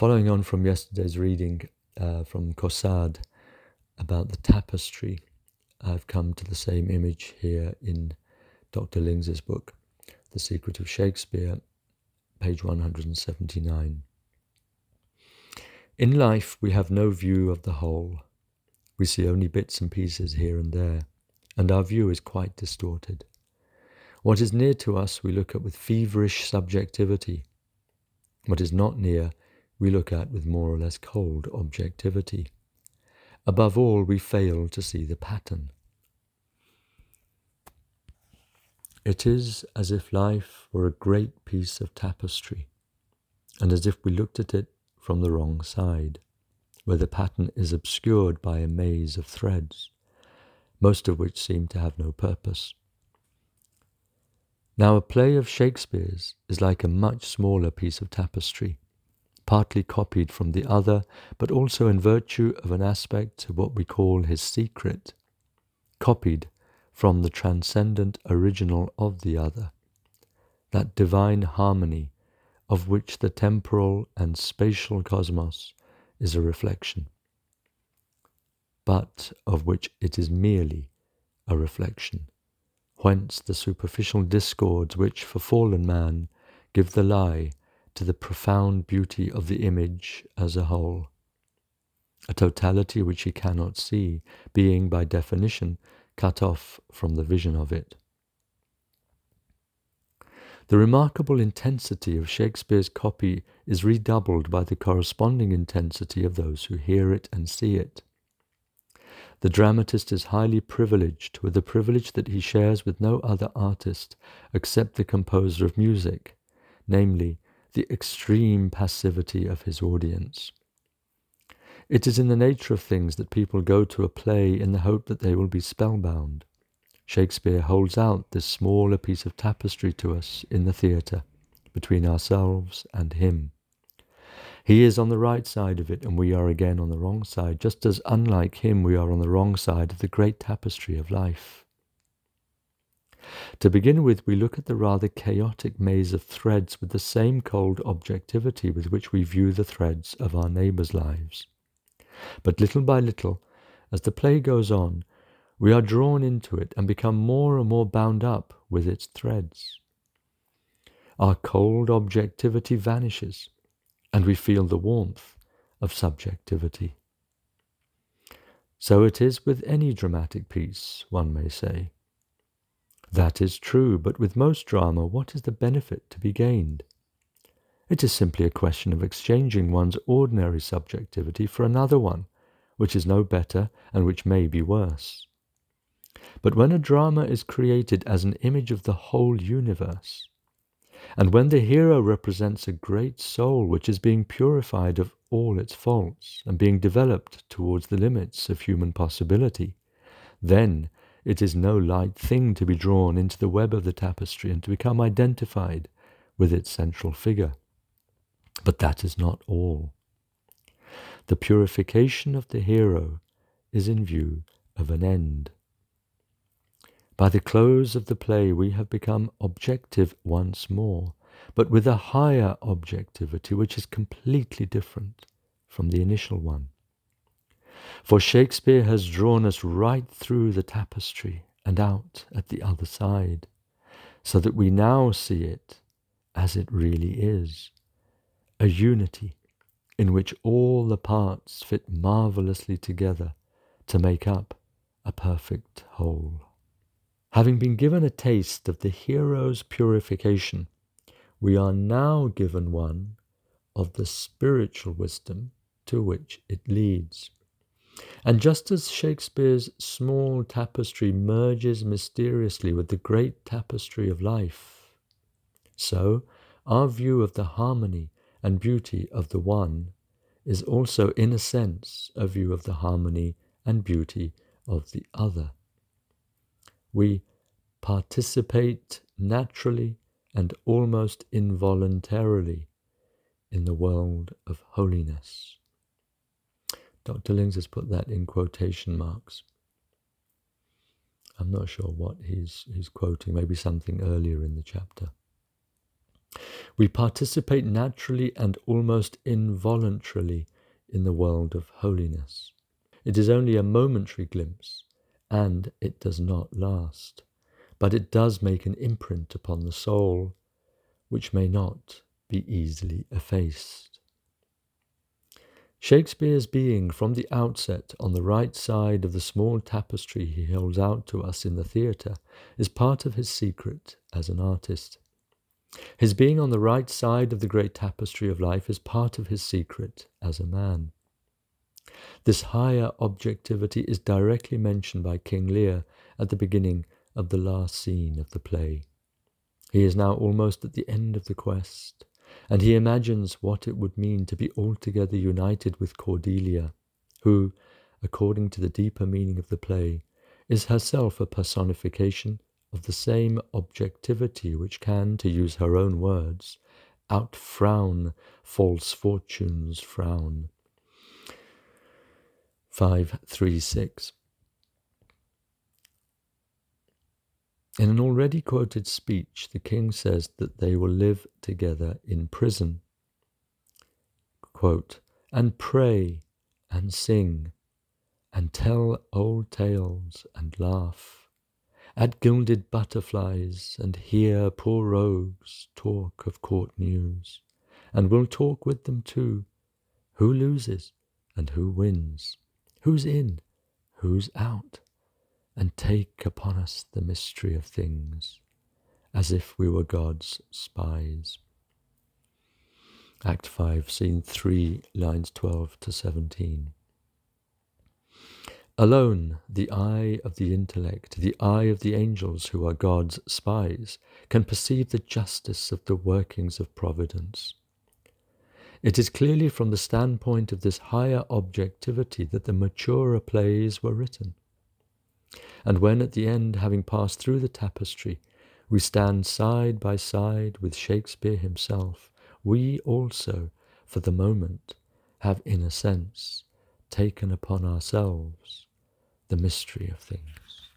Following on from yesterday's reading uh, from Caussade about the tapestry, I've come to the same image here in Dr. Lings's book, The Secret of Shakespeare, page 179. In life, we have no view of the whole. We see only bits and pieces here and there, and our view is quite distorted. What is near to us, we look at with feverish subjectivity. What is not near, we look at with more or less cold objectivity. Above all, we fail to see the pattern. It is as if life were a great piece of tapestry, and as if we looked at it from the wrong side, where the pattern is obscured by a maze of threads, most of which seem to have no purpose. Now, a play of Shakespeare's is like a much smaller piece of tapestry, partly copied from the other, but also in virtue of an aspect of what we call his secret, copied from the transcendent original of the other, that divine harmony of which the temporal and spatial cosmos is a reflection, but of which it is merely a reflection, whence the superficial discords which, for fallen man, give the lie to the profound beauty of the image as a whole, a totality which he cannot see, being by definition cut off from the vision of it. The remarkable intensity of Shakespeare's copy is redoubled by the corresponding intensity of those who hear it and see it. The dramatist is highly privileged with a privilege that he shares with no other artist except the composer of music, namely, the extreme passivity of his audience. It is in the nature of things that people go to a play in the hope that they will be spellbound. Shakespeare holds out this smaller piece of tapestry to us in the theatre, between ourselves and him. He is on the right side of it, and we are again on the wrong side, just as, unlike him, we are on the wrong side of the great tapestry of life. To begin with, we look at the rather chaotic maze of threads with the same cold objectivity with which we view the threads of our neighbours' lives. But little by little, as the play goes on, we are drawn into it and become more and more bound up with its threads. Our cold objectivity vanishes, and we feel the warmth of subjectivity. So it is with any dramatic piece, one may say. That is true, but with most drama, what is the benefit to be gained? It is simply a question of exchanging one's ordinary subjectivity for another one, which is no better and which may be worse. But when a drama is created as an image of the whole universe, and when the hero represents a great soul which is being purified of all its faults and being developed towards the limits of human possibility, then it is no light thing to be drawn into the web of the tapestry and to become identified with its central figure. But that is not all. The purification of the hero is in view of an end. By the close of the play, we have become objective once more, but with a higher objectivity which is completely different from the initial one. For Shakespeare has drawn us right through the tapestry and out at the other side, so that we now see it as it really is a unity in which all the parts fit marvellously together to make up a perfect whole. Having been given a taste of the hero's purification, we are now given one of the spiritual wisdom to which it leads. And just as Shakespeare's small tapestry merges mysteriously with the great tapestry of life, so our view of the harmony and beauty of the one is also, in a sense, a view of the harmony and beauty of the other we participate naturally and almost involuntarily in the world of holiness. Dr. Lings has put that in quotation marks. I'm not sure what he's, he's quoting, maybe something earlier in the chapter. We participate naturally and almost involuntarily in the world of holiness. It is only a momentary glimpse, and it does not last, but it does make an imprint upon the soul, which may not be easily effaced. Shakespeare's being from the outset on the right side of the small tapestry he holds out to us in the theatre is part of his secret as an artist. His being on the right side of the great tapestry of life is part of his secret as a man. This higher objectivity is directly mentioned by King Lear at the beginning of the last scene of the play. He is now almost at the end of the quest, and he imagines what it would mean to be altogether united with Cordelia, who, according to the deeper meaning of the play, is herself a personification of the same objectivity which can, to use her own words, outfrown false fortune's frown. 536. In an already quoted speech, the king says that they will live together in prison. Quote, and pray and sing and tell old tales and laugh. At gilded butterflies and hear poor rogues talk of court news, and will talk with them too, who loses and who wins, who's in, who's out and take upon us the mystery of things, as if we were God's spies. Act 5, Scene 3, lines 12 to 17. Alone, the eye of the intellect, the eye of the angels who are God's spies, can perceive the justice of the workings of providence. It is clearly from the standpoint of this higher objectivity that the maturer plays were written. And when at the end, having passed through the tapestry, we stand side by side with Shakespeare himself, we also, for the moment, have in a sense taken upon ourselves the mystery of things.